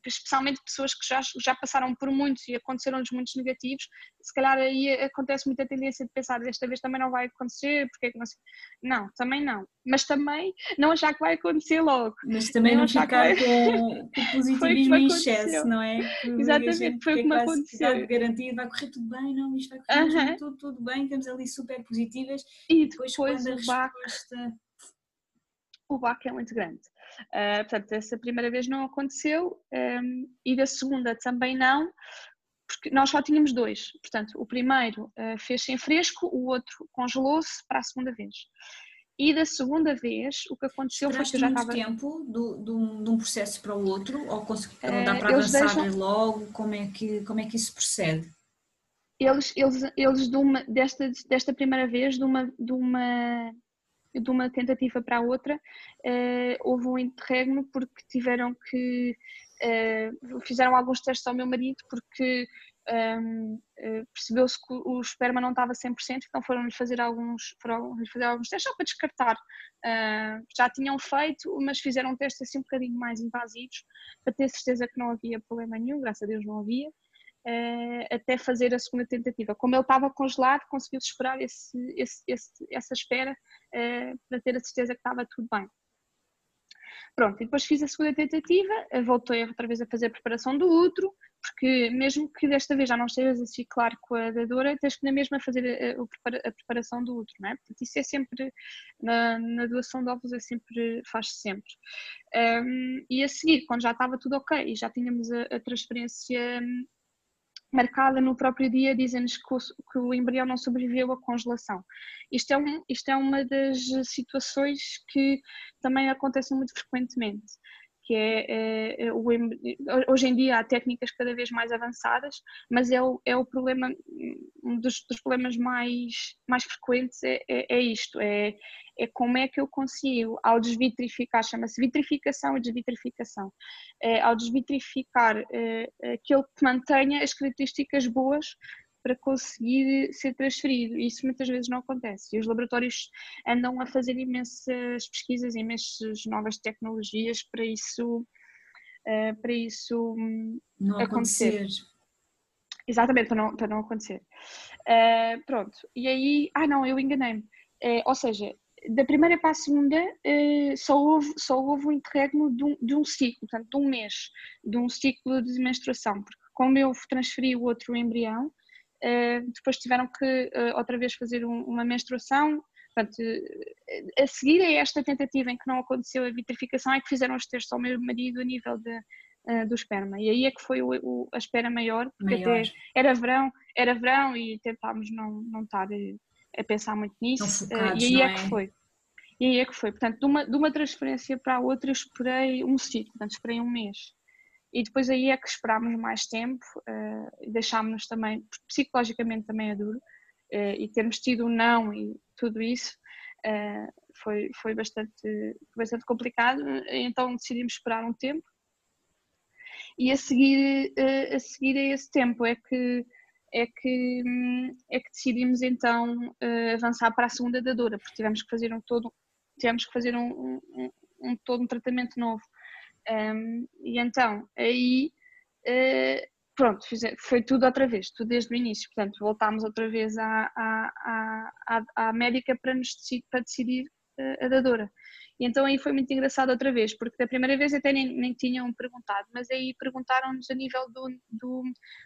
especialmente pessoas que já, já passaram por muitos e aconteceram-lhes muitos negativos, se calhar aí acontece muita tendência de pensar desta vez também não vai acontecer, porque é que não sei. Não, também não. Mas também não achar que vai acontecer logo. Mas também não, não ficar vai... com, [laughs] com positivismo em excesso, não é? Porque Exatamente, foi o que, me aconteceu. Garantido, vai correr tudo bem, não, isto vai correr uh -huh. tudo, tudo bem, estamos ali super positivas. E depois, depois quando a resposta o baque é muito grande. Uh, portanto, essa primeira vez não aconteceu um, e da segunda também não, porque nós só tínhamos dois. Portanto, o primeiro uh, fez-se em fresco, o outro congelou-se para a segunda vez. E da segunda vez, o que aconteceu Esperaste foi que eu já estava. tempo do, do, de um processo para o outro? Ou não dá para avançar deixam... logo? Como é, que, como é que isso procede? Eles, eles, eles de uma, desta, desta primeira vez, de uma, de uma de uma tentativa para a outra, uh, houve um interregno porque tiveram que. Uh, fizeram alguns testes ao meu marido porque um, ehm, uh, eh, percebeu-se que o esperma não estava 100%, então foram-lhe fazer alguns, foram fazer alguns testes só para descartar. já tinham feito, mas fizeram testes assim um bocadinho mais invasivos para ter certeza que não havia problema nenhum, graças a Deus não havia. Uh, até fazer a segunda tentativa. Como ele estava congelado, conseguiu esperar esse, esse, esse, essa espera uh, para ter a certeza que estava tudo bem. Pronto, e depois fiz a segunda tentativa, uh, voltei outra vez a fazer a preparação do útero, porque mesmo que desta vez já não estejas a ciclar com a dadora, tens que na mesma fazer a, preparação do útero, não é? Portanto, isso é sempre, na, na doação de óvulos é sempre, faz-se sempre. Um, e a seguir, quando já estava tudo ok e já tínhamos a, a transferência marcada no próprio dia, dizem-nos que, que, o embrião não sobreviveu à congelação. Isto é, um, isto é uma das situações que também acontecem muito frequentemente que é, é, é, o, hoje em dia há técnicas cada vez mais avançadas, mas é o, é o problema, um dos, dos problemas mais, mais frequentes é, é, é, isto, é, é como é que eu consigo, ao desvitrificar, chama-se vitrificação e desvitrificação, é, ao desvitrificar é, aquele que mantenha as características boas para conseguir ser transferido. Isso muitas vezes não acontece. E os laboratórios andam a fazer imensas pesquisas, imensas novas tecnologias para isso, uh, para isso não acontecer. acontecer. Exatamente, para não, para não acontecer. Uh, pronto, e aí, ah não, eu enganei-me. Uh, ou seja, da primeira para a segunda só, houve, só houve um interregno de um, de um ciclo, portanto, de um mês, de um ciclo de menstruação, porque como eu transferi o outro embrião, eh, depois tiveram que eh, outra vez fazer uma menstruação. Portanto, a seguir a esta tentativa em que não aconteceu a vitrificação é que fizeram os testes ao meu marido a nível de, do esperma. E aí é que foi o, o, a espera maior, porque maior. até era verão, era verão e tentámos não, não estar a, a pensar muito nisso. Focados, e aí é, é, que foi. E aí é que foi. Portanto, de uma, de uma transferência para a outra eu esperei um ciclo, portanto esperei um mês. E depois aí é que esperámos mais tempo uh, e deixámos-nos também, psicologicamente também é duro, uh, e termos tido um não e tudo isso uh, foi, foi bastante, bastante complicado, então decidimos esperar um tempo. E a seguir, a seguir a esse tempo é que, é que, é que decidimos então avançar para a segunda dadora, porque tivemos que fazer um todo, tivemos que fazer um, um, um todo um tratamento novo um, e então, aí, uh, pronto, foi tudo outra vez, tudo desde o início. Portanto, voltámos outra vez à, à, à, à médica para, nos para decidir uh, a dadora. E então aí foi muito engraçado outra vez, porque da primeira vez até nem, nem tinham perguntado, mas aí perguntaram-nos a nível do, do,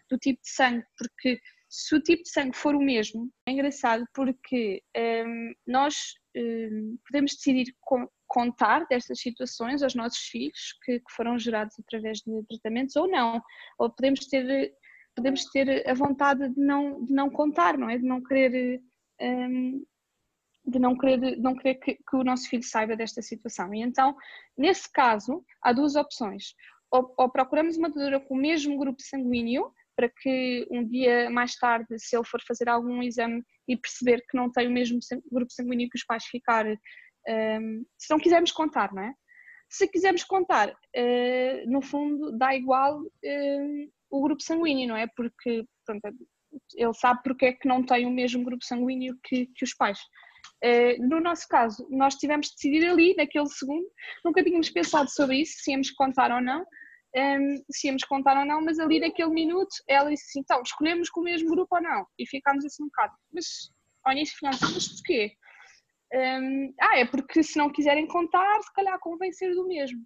do, tipo de sangue, porque se o tipo de sangue for o mesmo, é engraçado porque um, nós podemos decidir contar destas situações aos nossos filhos que, que, foram gerados através de tratamentos ou não, ou podemos ter podemos ter a vontade de não de não contar, não é, de não querer um, de não querer, não querer que, que, o nosso filho saiba desta situação. E então, nesse caso, há duas opções. Ou, ou procuramos uma doadora com o mesmo grupo sanguíneo, para que um dia mais tarde, se ele for fazer algum exame e perceber que não tem o mesmo grupo sanguíneo que os pais ficar, um, se não quisermos contar, não é? Se quisermos contar, uh, no fundo dá igual uh, o grupo sanguíneo, não é? Porque pronto, ele sabe porque é que não tem o mesmo grupo sanguíneo que, que os pais. Uh, no nosso caso, nós tivemos de decidir ali, naquele segundo, nunca tínhamos pensado sobre isso, se íamos contar ou não, um, se íamos contar ou não, mas ali naquele minuto ela disse assim, então, escolhemos com o mesmo grupo ou não? E ficámos assim um bocado, mas ao início ficámos, mas porquê? Um, ah, é porque se não quiserem contar, se calhar convém ser do mesmo.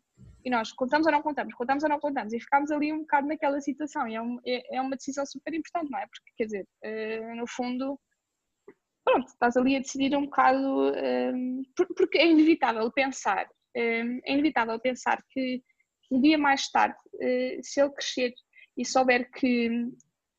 E nós, contamos ou não contamos? Contamos ou não contamos? E ficámos ali um bocado naquela situação. E é, um, é, é uma decisão super importante, não é? Porque, quer dizer, uh, no fundo, pronto, estás ali a decidir um bocado, um, porque é inevitável pensar, é inevitável pensar que um dia mais tarde, uh, se ele crescer e souber que,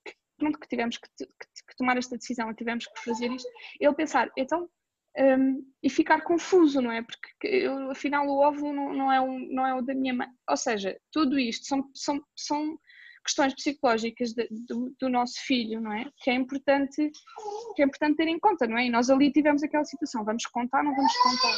que, pronto, que tivemos que, que, que, tomar esta decisão, tivemos que fazer isto, ele pensar, então, um, e ficar confuso, não é? Porque eu, afinal o óvulo não, não, é o, não é o da minha mãe. Ou seja, tudo isto são, são, são questões psicológicas de, do, do, nosso filho, não é? Que é importante que é importante ter em conta, não é? E nós ali tivemos aquela situação, vamos contar, não vamos contar.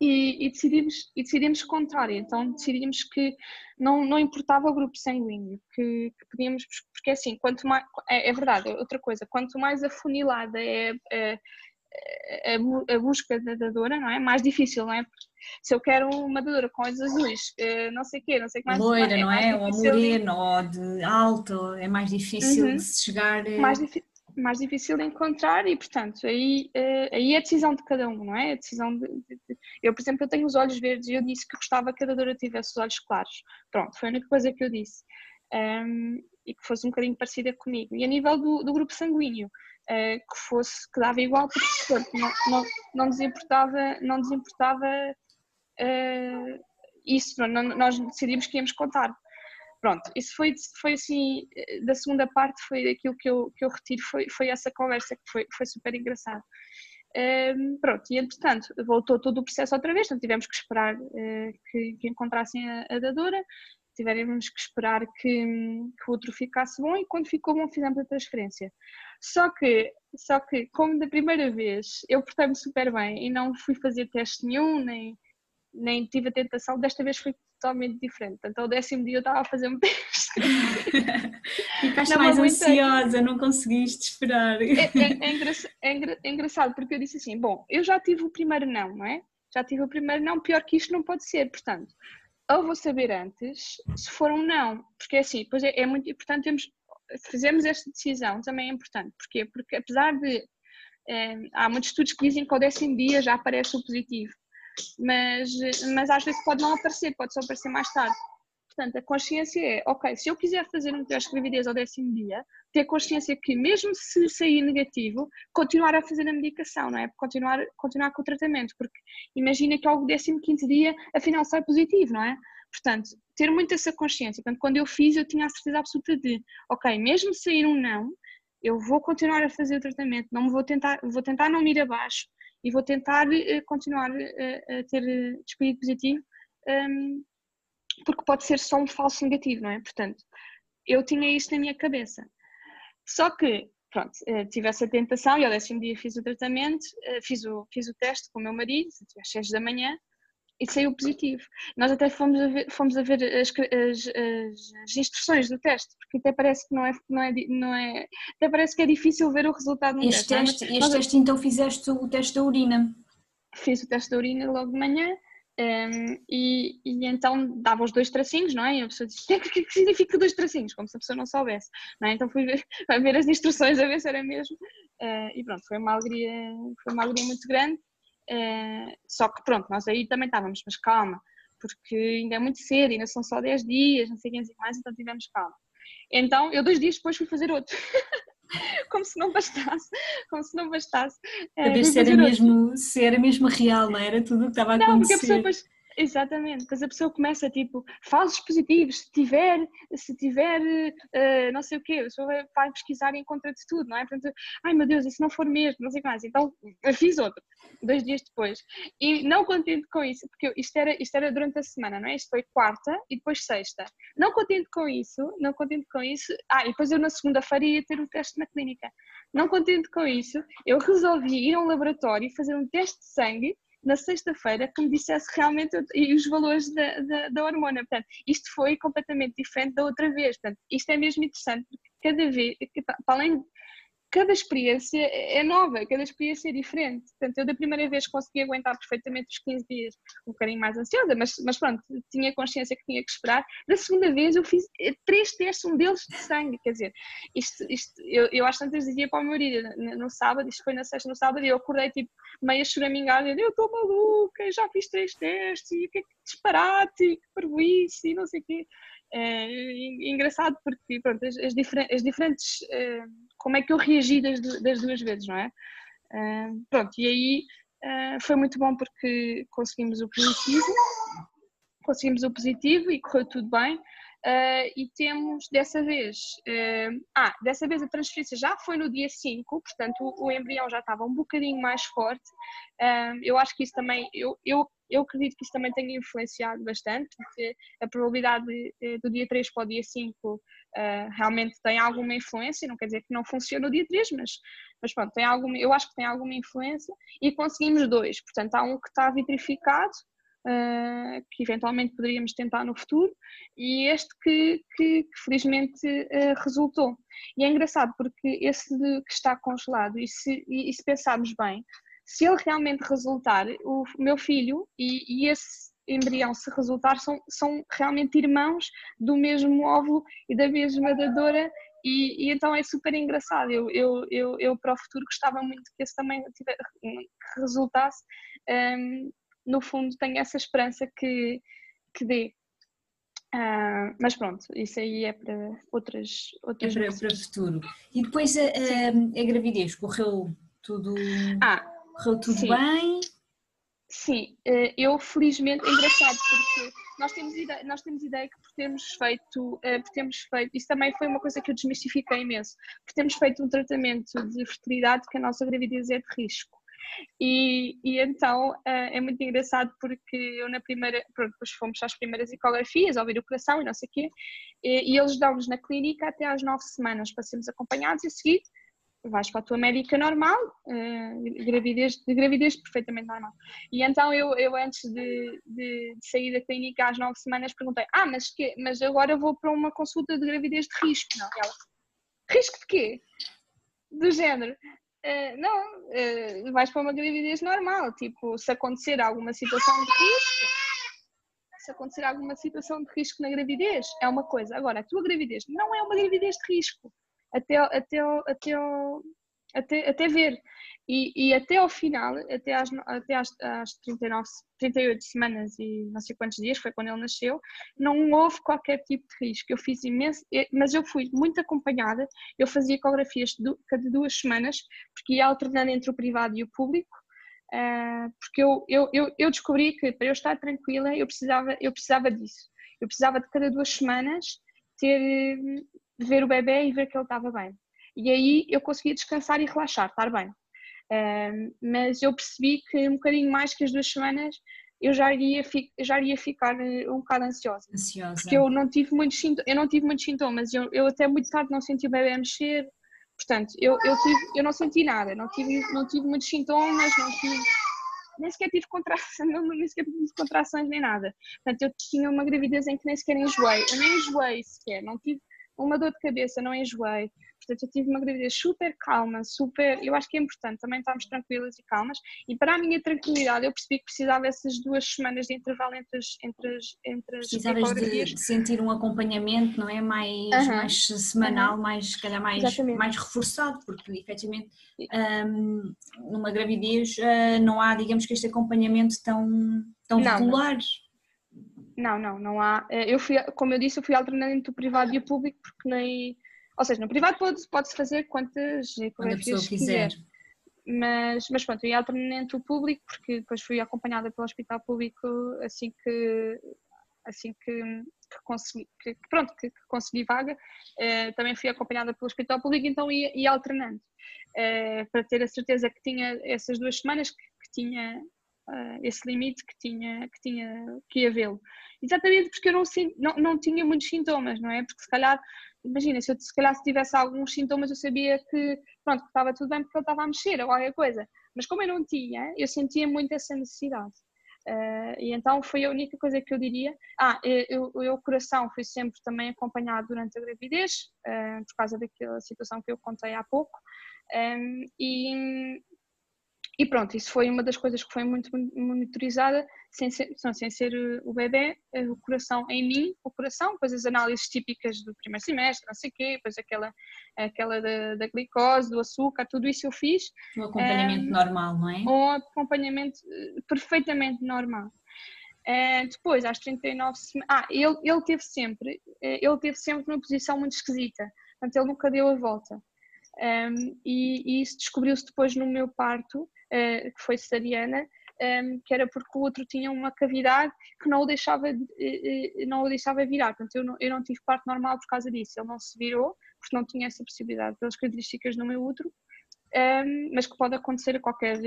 E, e, decidimos, e decidimos contar, então decidimos que não, não importava o grupo sanguíneo, que, que podíamos, porque assim, quanto mais, é, é, verdade, outra coisa, quanto mais afunilada é, é a, a, busca da dadora, não é? Mais difícil, não é? Porque se eu quero uma dadora com olhos azuis, eh, não sei o quê, não sei o que mais. Loira, não é? Ou moreno, ou de alto, é mais difícil uhum. de se chegar. Eh, mais, mais difícil de encontrar e, portanto, aí, eh, aí é a decisão de cada um, não é? A decisão de, de, de... Eu, por exemplo, eu tenho os olhos verdes e eu disse que gostava que a dadora tivesse os olhos claros. Pronto, foi a única coisa que eu disse. Um, e que fosse um bocadinho parecida comigo. E a nível do, do grupo sanguíneo, uh, que fosse, que dava igual, porque não, não, não nos importava, não nos importava uh, isso, não, nós decidimos que íamos contar. Pronto, isso foi, foi assim, da segunda parte foi aquilo que eu, que eu retiro, foi, foi essa conversa que foi, foi super engraçado. Um, pronto, e entretanto voltou todo o processo outra vez, então tivemos que esperar uh, que, que, encontrassem a, a dadora, tivemos que esperar que, que o outro ficasse bom e quando ficou bom fizemos a transferência. Só que, só que como da primeira vez eu portei-me super bem e não fui fazer teste nenhum, nem, nem tive a tentação, desta vez foi totalmente diferente. Então, ao décimo dia eu estava a fazer um teste. [laughs] Ficaste mais ansiosa, não conseguiste esperar. É, é, é, engraçado, é, é engraçado porque eu disse assim: bom, eu já tive o primeiro não, não é? Já tive o primeiro não, pior que isto não pode ser. Portanto, ou vou saber antes se for um não, porque é assim, pois é, é muito importante termos fazemos esta decisão também é importante. Porquê? Porque apesar de é, há muitos estudos que dizem que ao décimo dia já aparece o positivo, mas, mas às vezes pode não aparecer, pode só aparecer mais tarde. Portanto, a consciência é, ok, se eu quiser fazer um teste de gravidez ao décimo dia, ter consciência que mesmo se sair negativo, continuar a fazer a medicação, não é? Continuar, continuar com o tratamento, porque imagina que ao décimo quinto dia, afinal sai positivo, não é? Portanto, ter muito essa consciência. Portanto, quando eu fiz, eu tinha a certeza absoluta de, ok, mesmo sair um não, eu vou continuar a fazer o tratamento, não vou tentar, vou tentar não ir abaixo e vou tentar uh, continuar uh, a ter uh, despedido positivo, um, ehm, porque pode ser só um falso negativo, não é? Portanto, eu tinha isso na minha cabeça. Só que, pronto, tive essa tentação e ao décimo dia fiz o tratamento, fiz o, fiz o teste com o meu marido, às 6 da manhã, e saiu positivo. Nós até fomos a ver, fomos a ver as, as, as, instruções do teste, porque até parece que não é, não é, não é até parece que é difícil ver o resultado no este teste. teste este teste então fizeste o teste da urina? Fiz o teste da urina logo de manhã um, e, e, então dava os dois tracinhos, não é? E a pessoa disse, o que, que significa dois tracinhos? Como se a pessoa não soubesse, não é? Então fui ver, [laughs] ver as instruções a ver se era mesmo uh, e pronto, foi uma alegria, foi uma alegria muito grande é, só que pronto, nós aí também estávamos, mas calma, porque ainda é muito cedo, ainda são só 10 dias, não sei quem mais, então tivemos calma. Então, eu dois dias depois fui fazer outro. [laughs] como se não bastasse, como se não bastasse. Ver se era, mesmo, se era mesmo real, não era tudo o que estava a acontecer. Não, porque a pessoa depois Exatamente, depois a pessoa começa tipo, falsos positivos, se tiver, se tiver uh, não sei o quê, a pessoa vai pesquisar e encontra de tudo, não é? Portanto, ai meu Deus, se não for mesmo, não sei o que mais. Então fiz outro, dois dias depois. E não contente com isso, porque isto era, isto era durante a semana, não é? Isto foi quarta e depois sexta. Não contente com isso, não contente com isso, ah, e depois eu na segunda-feira ia ter um teste na clínica. Não contente com isso, eu resolvi ir a um laboratório e fazer um teste de sangue na sexta-feira que me dissesse realmente e os valores da, da, da, hormona. Portanto, isto foi completamente diferente da outra vez. Portanto, isto é mesmo interessante, porque cada vez, para além cada experiência é nova, cada experiência é diferente. Portanto, eu da primeira vez consegui aguentar perfeitamente os 15 dias, um bocadinho mais ansiosa, mas, mas pronto, tinha consciência que tinha que esperar. Da segunda vez eu fiz eh, três testes, um deles de sangue, quer dizer, isto, isto, eu, eu às tantas dizia para o meu marido no sábado, isto foi na sexta, no sábado, e eu acordei tipo meio choramingada, eu estou maluca, já fiz três testes, e o que é que disparate, que parvoíce, e não sei o quê. É, engraçado porque pronto, as, as, as diferentes uh, como é que eu reagi das, das duas vezes, não é? Uh, pronto, e aí uh, foi muito bom porque conseguimos o positivo, conseguimos o positivo e correu tudo bem. Uh, e temos dessa vez, uh, ah, dessa vez a transferência já foi no dia 5, portanto o, o embrião já estava um bocadinho mais forte. Uh, eu acho que isso também, eu, eu, eu acredito que isso também tenha influenciado bastante, porque a probabilidade de, do dia 3 para o dia 5 realmente tem alguma influência, não quer dizer que não funcione no dia 3, mas, mas pronto, tem alguma, eu acho que tem alguma influência e conseguimos dois, portanto há um que está vitrificado uh, que eventualmente poderíamos tentar no futuro, e este que, que, que felizmente uh, resultou. E é engraçado porque esse que está congelado, e se, e, e se pensarmos bem, se ele realmente resultar, o meu filho e, e esse embrião, se resultar, são, são realmente irmãos do mesmo óvulo e da mesma dadora e, e, então é super engraçado. Eu, eu, eu, eu, para o futuro gostava muito que esse também tivesse, que resultasse, um, no fundo tenho essa esperança que, que dê. Uh, mas pronto, isso aí é para outras, outras é para, para o futuro. E depois a, a, a, gravidez correu tudo, ah, correu tudo sim. bem? Sim, eh, eu felizmente, é engraçado porque nós temos ideia, nós temos ideia que por termos feito, eh, por termos feito, isso também foi uma coisa que eu desmistifiquei imenso, por termos feito um tratamento de fertilidade que a nossa gravidez é de risco. E, e então uh, é muito engraçado porque eu na primeira, pronto, depois fomos às primeiras ecografias, ouvir o coração e não sei o quê, e, e eles dão-nos na clínica até às nove semanas para sermos acompanhados e a seguir vais para a tua médica normal, uh, gravidez, de gravidez perfeitamente normal. E então eu, eu antes de, de, de, sair da clínica às nove semanas perguntei, ah, mas, que, mas agora vou para uma consulta de gravidez de risco. Não, ela, risco de quê? Do género, Uh, não, uh, vais para uma gravidez normal. Tipo, se acontecer alguma situação de risco, se acontecer alguma situação de risco na gravidez, é uma coisa. Agora, a tua gravidez não é uma gravidez de risco. Até, até, até, até, até ver. E, e até ao final, até às, até às, às 39, 38 semanas e não sei quantos dias, foi quando ele nasceu, não houve qualquer tipo de risco. Eu fiz imenso, mas eu fui muito acompanhada, eu fazia ecografias cada duas semanas, porque ia alternando entre o privado e o público, uh, porque eu, eu, eu, eu descobri que para eu estar tranquila eu precisava, eu precisava disso. Eu precisava de cada duas semanas ter, ver o bebê e ver que ele estava bem. E aí eu conseguia descansar e relaxar, estar bem mas eu percebi que um bocadinho mais que as duas semanas eu já iria, já iria ficar eh, um bocado ansiosa. Ansiosa. Porque eu não tive muitos, eu não tive muitos sintomas, eu, eu até muito tarde não senti o bebê mexer, portanto, eu, eu, tive, eu não senti nada, não tive, não tive muitos sintomas, não tive, nem sequer tive contrações, [laughs] não, nem sequer tive contrações nem nada. Portanto, eu tinha uma gravidez em que nem sequer enjoei, eu nem enjoei sequer, não tive uma dor de cabeça, não enjoei. Portanto, eu tive uma gravidez super calma, super. Eu acho que é importante também estarmos tranquilas e calmas. E para a minha tranquilidade, eu percebi que precisava essas duas semanas de intervalo entre as. Entre as, entre as Precisavas de, sentir um acompanhamento, não é? Mais, uh -huh. mais semanal, uh -huh. mais, se calhar, mais, mais reforçado, porque efetivamente um, numa gravidez uh, não há, digamos que, este acompanhamento tão, tão regular. Não, não, não há. Eh, eu fui, como eu disse, eu fui alternando entre o privado e o público, porque nem. Ou seja, no privado pode-se pode fazer quantas ecografias quiser. quiser. Mas, mas pronto, eu ia alternando entre o público, porque depois fui acompanhada pelo hospital público assim que, assim que, que consegui, que, pronto, que, que consegui vaga, uh, também fui acompanhada pelo hospital público, então ia, ia alternando, uh, para ter a certeza que tinha essas duas semanas que, que tinha uh, esse limite que tinha que, tinha, que ia vê-lo. Exatamente porque eu não, não, não tinha muitos sintomas, não é? Porque se calhar, imagina, se eu se calhar se tivesse alguns sintomas eu sabia que, pronto, que estava tudo bem porque eu estava a mexer ou qualquer coisa, mas como eu não tinha, eu sentia muito essa necessidade. Uh, e então foi a única coisa que eu diria. Ah, eu, eu, o coração fui sempre também acompanhado durante a gravidez, uh, por causa daquela situação que eu contei há pouco. Um, e, e pronto, isso foi uma das coisas que foi muito monitorizada, sem ser, sem ser eh, o bebê, eh, o coração em mim, o coração, depois as análises típicas do primeiro semestre, não sei o quê, depois aquela, aquela da, da, glicose, do açúcar, tudo isso eu fiz. Um acompanhamento um, normal, não é? Um acompanhamento eh, perfeitamente normal. Uh, depois, às 39 semanas, ah, ele, ele teve sempre, ele teve sempre uma posição muito esquisita, portanto ele nunca deu a volta. Um, e, e, isso descobriu-se depois no meu parto, uh, que foi cesariana, um, que era porque o outro tinha uma cavidade que não o deixava, uh, não o deixava virar. Portanto, eu não, eu não tive parto normal por causa disso. Ele não se virou, porque não tinha essa possibilidade pelas características do meu útero, um, mas que pode acontecer a qualquer.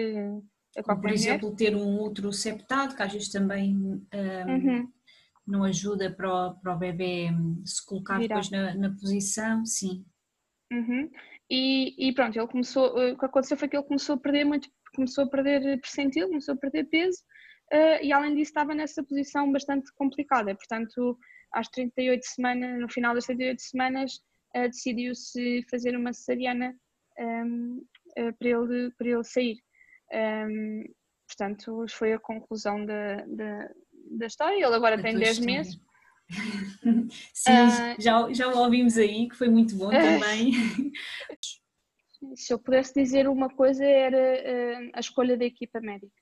A qualquer por exemplo, ter um útero septado, que às vezes também uhum. não ajuda para o, para o bebê se colocar virar. depois na, na posição, sim. Uhum. E, e, pronto, ele começou, eh, o que aconteceu foi que ele começou a perder muito, começou a perder percentil, começou a perder peso uh, e além disso estava nessa posição bastante complicada, portanto às 38 semanas, no final das 38 semanas uh, decidiu-se fazer uma cesariana um, ehm, uh, para, ele, para ele sair. Um, ehm, portanto, foi a conclusão da, da, da história, ele agora tem 10 meses. [laughs] Sim, uh, já, já o ouvimos aí, que foi muito bom também. [laughs] Se eu pudesse dizer uma coisa era uh, a escolha da equipa médica.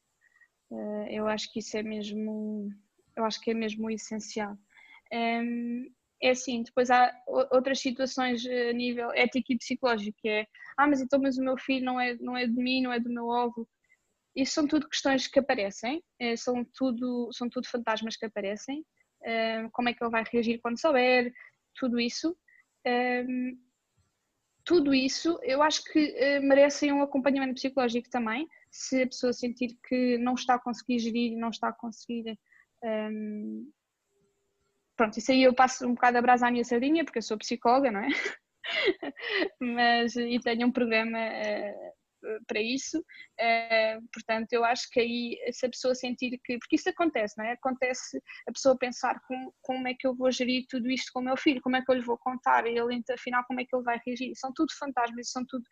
Uh, eu acho que isso é mesmo, eu acho que é mesmo o essencial. Um, é assim, depois há outras situações a nível ético e psicológico, que é, ah, mas então mas o meu filho não é, não é de mim, não é do meu ovo. Isso são tudo questões que aparecem, são tudo, são tudo fantasmas que aparecem como é que ele vai reagir quando souber, tudo isso. Tudo isso eu acho que uh, merecem um acompanhamento psicológico também, se a pessoa sentir que não está a conseguir gerir, não está a conseguir. Um, pronto, isso aí eu passo um bocado a brasa à minha sardinha, porque eu sou psicóloga, não é? [laughs] Mas, e tenho um programa uh, para isso. Uh, portanto, eu acho que aí, se a pessoa sentir que. Porque isso acontece, não é? Acontece a pessoa pensar como, como é que eu vou gerir tudo isto com o meu filho, como é que eu lhe vou contar, ele, afinal, como é que ele vai reagir. São tudo fantasmas, são tudo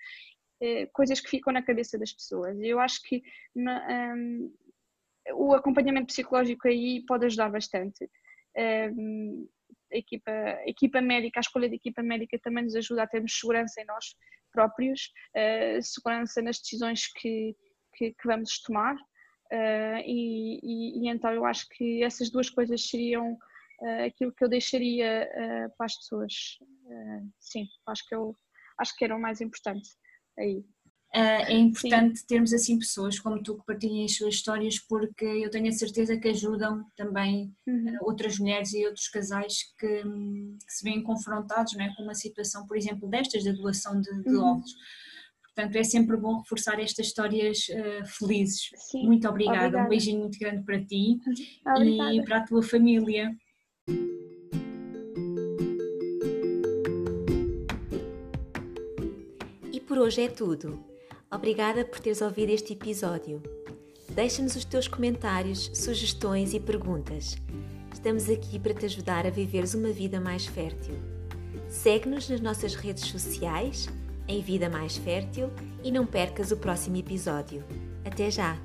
uh, coisas que ficam na cabeça das pessoas. E eu acho que. Um, o acompanhamento psicológico aí pode ajudar bastante. Um, a equipa, a equipa médica, a escolha da equipa médica também nos ajuda a termos segurança em nós próprios, uh, segurança nas decisões que, que, que vamos tomar. Uh, e, e, e, então eu acho que essas duas coisas seriam uh, aquilo que eu deixaria para as pessoas. sim, acho que eu acho que era o mais importante aí. Uh, é importante Sim. termos assim pessoas como tu que partilhem as suas histórias porque eu tenho a certeza que ajudam também uhum. uh, outras mulheres e outros casais que, que, se veem confrontados não é, com uma situação, por exemplo, destas, da doação de, de uhum. óvulos. Portanto, é sempre bom reforçar estas histórias uh, felizes. Sim. Muito obrigada. obrigada. um beijinho muito grande para ti [laughs] obrigada. e para a tua família. E por hoje é tudo. Obrigada por teres ouvido este episódio. Deixa-nos os teus comentários, sugestões e perguntas. Estamos aqui para te ajudar a viveres uma vida mais fértil. Segue-nos nas nossas redes sociais, em Vida Mais Fértil, e não percas o próximo episódio. Até já!